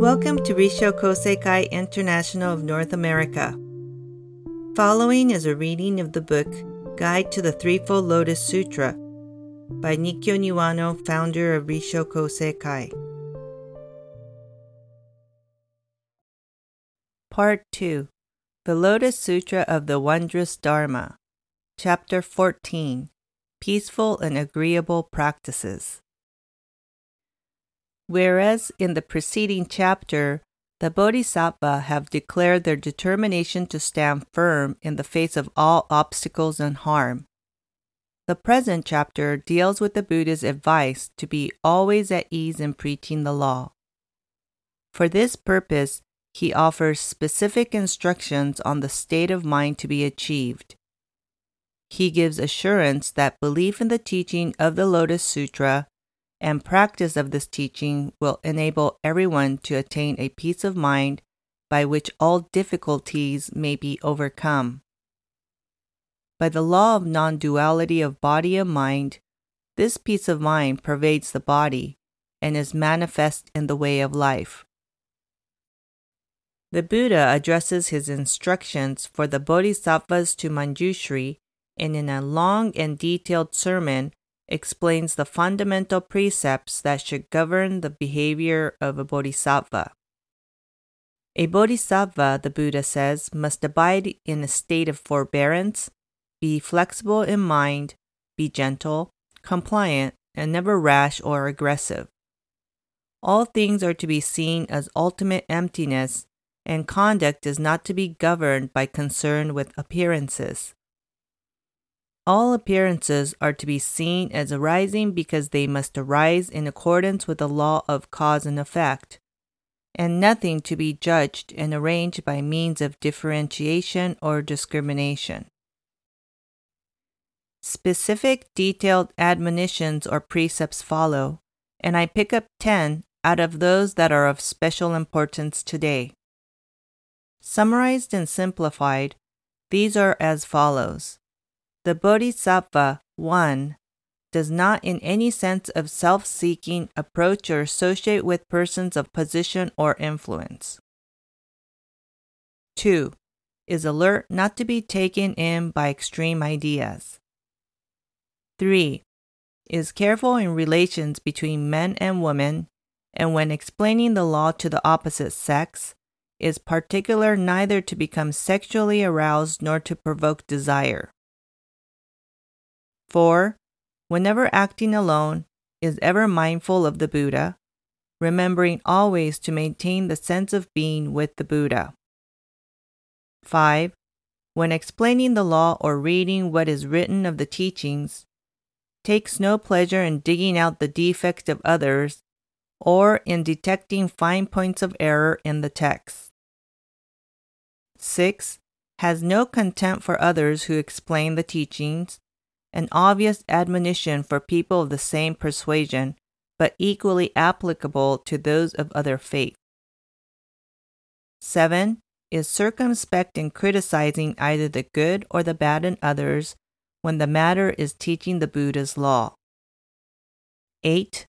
Welcome to Rissho Kosei-kai International of North America. Following is a reading of the book Guide to the Threefold Lotus Sutra by Nikkyo Niwano, founder of Rissho Kosei-kai. Part 2 The Lotus Sutra of the Wondrous Dharma, Chapter 14 Peaceful and Agreeable Practices. Whereas in the preceding chapter, the Bodhisattva have declared their determination to stand firm in the face of all obstacles and harm. The present chapter deals with the Buddha's advice to be always at ease in preaching the law. For this purpose, he offers specific instructions on the state of mind to be achieved. He gives assurance that belief in the teaching of the Lotus Sutra and practice of this teaching will enable everyone to attain a peace of mind by which all difficulties may be overcome. By the law of non duality of body and mind, this peace of mind pervades the body and is manifest in the way of life. The Buddha addresses his instructions for the bodhisattvas to Manjushri and in a long and detailed sermon explains the fundamental precepts that should govern the behavior of a bodhisattva. A bodhisattva, the Buddha says, must abide in a state of forbearance, be flexible in mind, be gentle, compliant, and never rash or aggressive. All things are to be seen as ultimate emptiness, and conduct is not to be governed by concern with appearances. All appearances are to be seen as arising because they must arise in accordance with the law of cause and effect, and nothing to be judged and arranged by means of differentiation or discrimination. Specific, detailed admonitions or precepts follow, and I pick up 10 out of those that are of special importance today. Summarized and simplified, these are as follows the Bodhisattva, 1, does not in any sense of self seeking approach or associate with persons of position or influence. 2. Is alert not to be taken in by extreme ideas. 3. Is careful in relations between men and women, and when explaining the law to the opposite sex, is particular neither to become sexually aroused nor to provoke desire. 4. Whenever acting alone, is ever mindful of the Buddha, remembering always to maintain the sense of being with the Buddha. 5. When explaining the law or reading what is written of the teachings, takes no pleasure in digging out the defects of others or in detecting fine points of error in the text. 6. Has no contempt for others who explain the teachings an obvious admonition for people of the same persuasion, but equally applicable to those of other faith. 7. Is circumspect in criticizing either the good or the bad in others when the matter is teaching the Buddha's law. 8.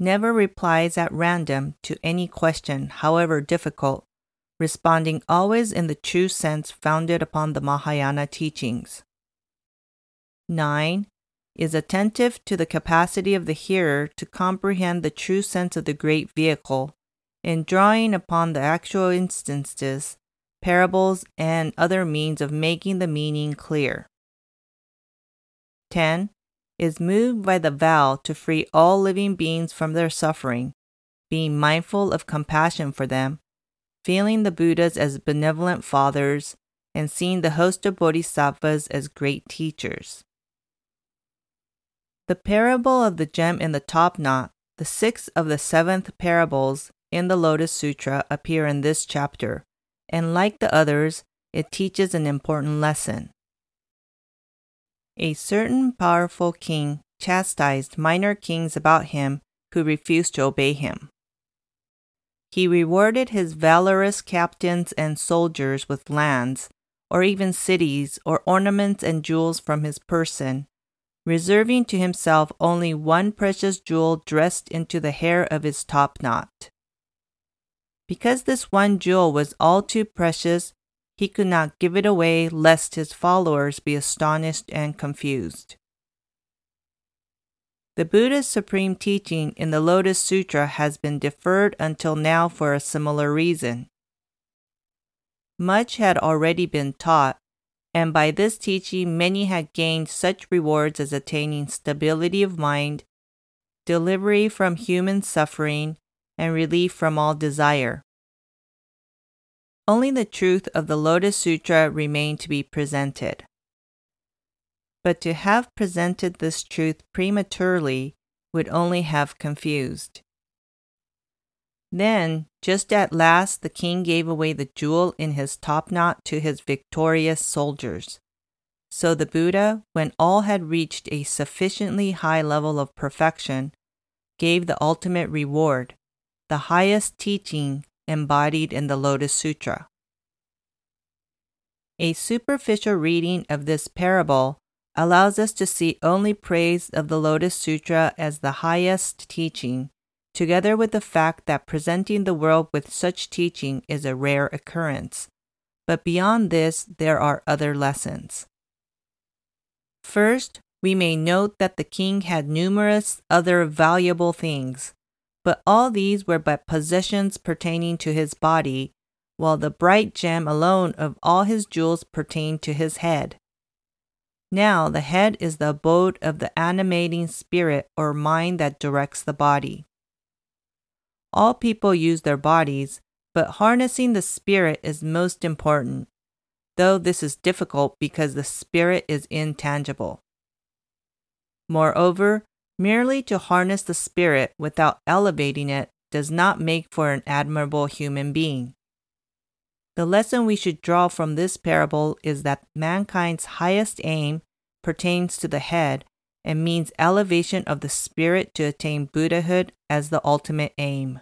Never replies at random to any question, however difficult, responding always in the true sense founded upon the Mahayana teachings. 9. Is attentive to the capacity of the hearer to comprehend the true sense of the great vehicle, in drawing upon the actual instances, parables, and other means of making the meaning clear. 10. Is moved by the vow to free all living beings from their suffering, being mindful of compassion for them, feeling the Buddhas as benevolent fathers, and seeing the host of bodhisattvas as great teachers. The parable of the gem in the top knot, the sixth of the seventh parables in the Lotus Sutra, appear in this chapter, and like the others, it teaches an important lesson. A certain powerful king chastised minor kings about him who refused to obey him. He rewarded his valorous captains and soldiers with lands, or even cities, or ornaments and jewels from his person reserving to himself only one precious jewel dressed into the hair of his top knot. Because this one jewel was all too precious, he could not give it away lest his followers be astonished and confused. The Buddha's supreme teaching in the Lotus Sutra has been deferred until now for a similar reason. Much had already been taught, and by this teaching many had gained such rewards as attaining stability of mind, delivery from human suffering, and relief from all desire. Only the truth of the Lotus Sutra remained to be presented. But to have presented this truth prematurely would only have confused. Then, just at last, the king gave away the jewel in his topknot to his victorious soldiers. So the Buddha, when all had reached a sufficiently high level of perfection, gave the ultimate reward, the highest teaching embodied in the Lotus Sutra. A superficial reading of this parable allows us to see only praise of the Lotus Sutra as the highest teaching together with the fact that presenting the world with such teaching is a rare occurrence. But beyond this, there are other lessons. First, we may note that the king had numerous other valuable things, but all these were but possessions pertaining to his body, while the bright gem alone of all his jewels pertained to his head. Now, the head is the abode of the animating spirit or mind that directs the body. All people use their bodies, but harnessing the spirit is most important, though this is difficult because the spirit is intangible. Moreover, merely to harness the spirit without elevating it does not make for an admirable human being. The lesson we should draw from this parable is that mankind's highest aim pertains to the head and means elevation of the spirit to attain Buddhahood as the ultimate aim.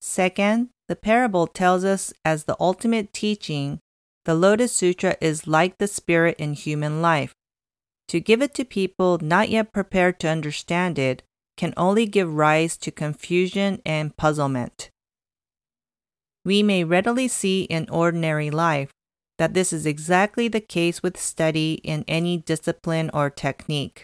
Second, the parable tells us as the ultimate teaching, the Lotus Sutra is like the spirit in human life. To give it to people not yet prepared to understand it can only give rise to confusion and puzzlement. We may readily see in ordinary life that this is exactly the case with study in any discipline or technique.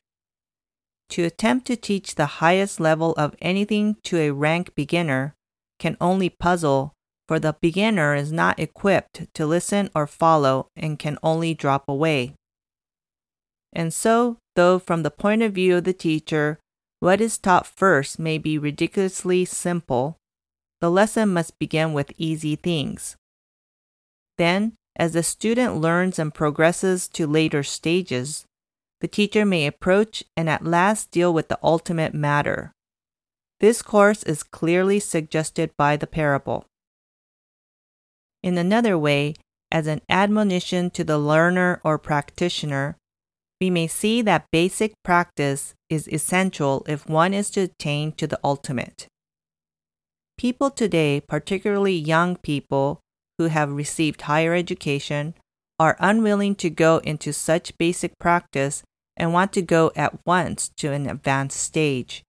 To attempt to teach the highest level of anything to a rank beginner can only puzzle, for the beginner is not equipped to listen or follow and can only drop away. And so, though from the point of view of the teacher, what is taught first may be ridiculously simple, the lesson must begin with easy things. Then, as the student learns and progresses to later stages, the teacher may approach and at last deal with the ultimate matter. This course is clearly suggested by the parable. In another way, as an admonition to the learner or practitioner, we may see that basic practice is essential if one is to attain to the ultimate. People today, particularly young people who have received higher education, are unwilling to go into such basic practice and want to go at once to an advanced stage.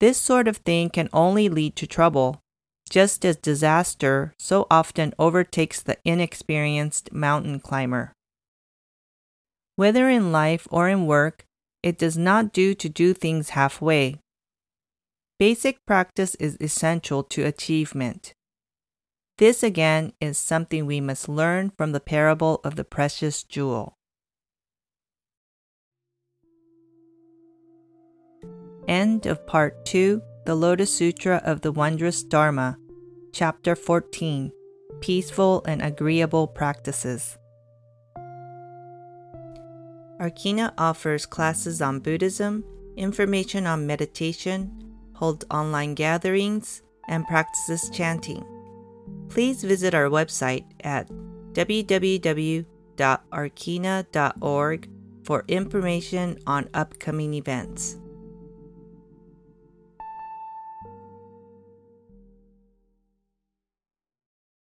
This sort of thing can only lead to trouble, just as disaster so often overtakes the inexperienced mountain climber. Whether in life or in work, it does not do to do things halfway. Basic practice is essential to achievement. This again is something we must learn from the parable of the precious jewel. End of Part 2 The Lotus Sutra of the Wondrous Dharma, Chapter 14 Peaceful and Agreeable Practices. RKINA offers classes on Buddhism, information on meditation, holds online gatherings, and practices chanting. Please visit our website at www.rkina.org for information on upcoming events.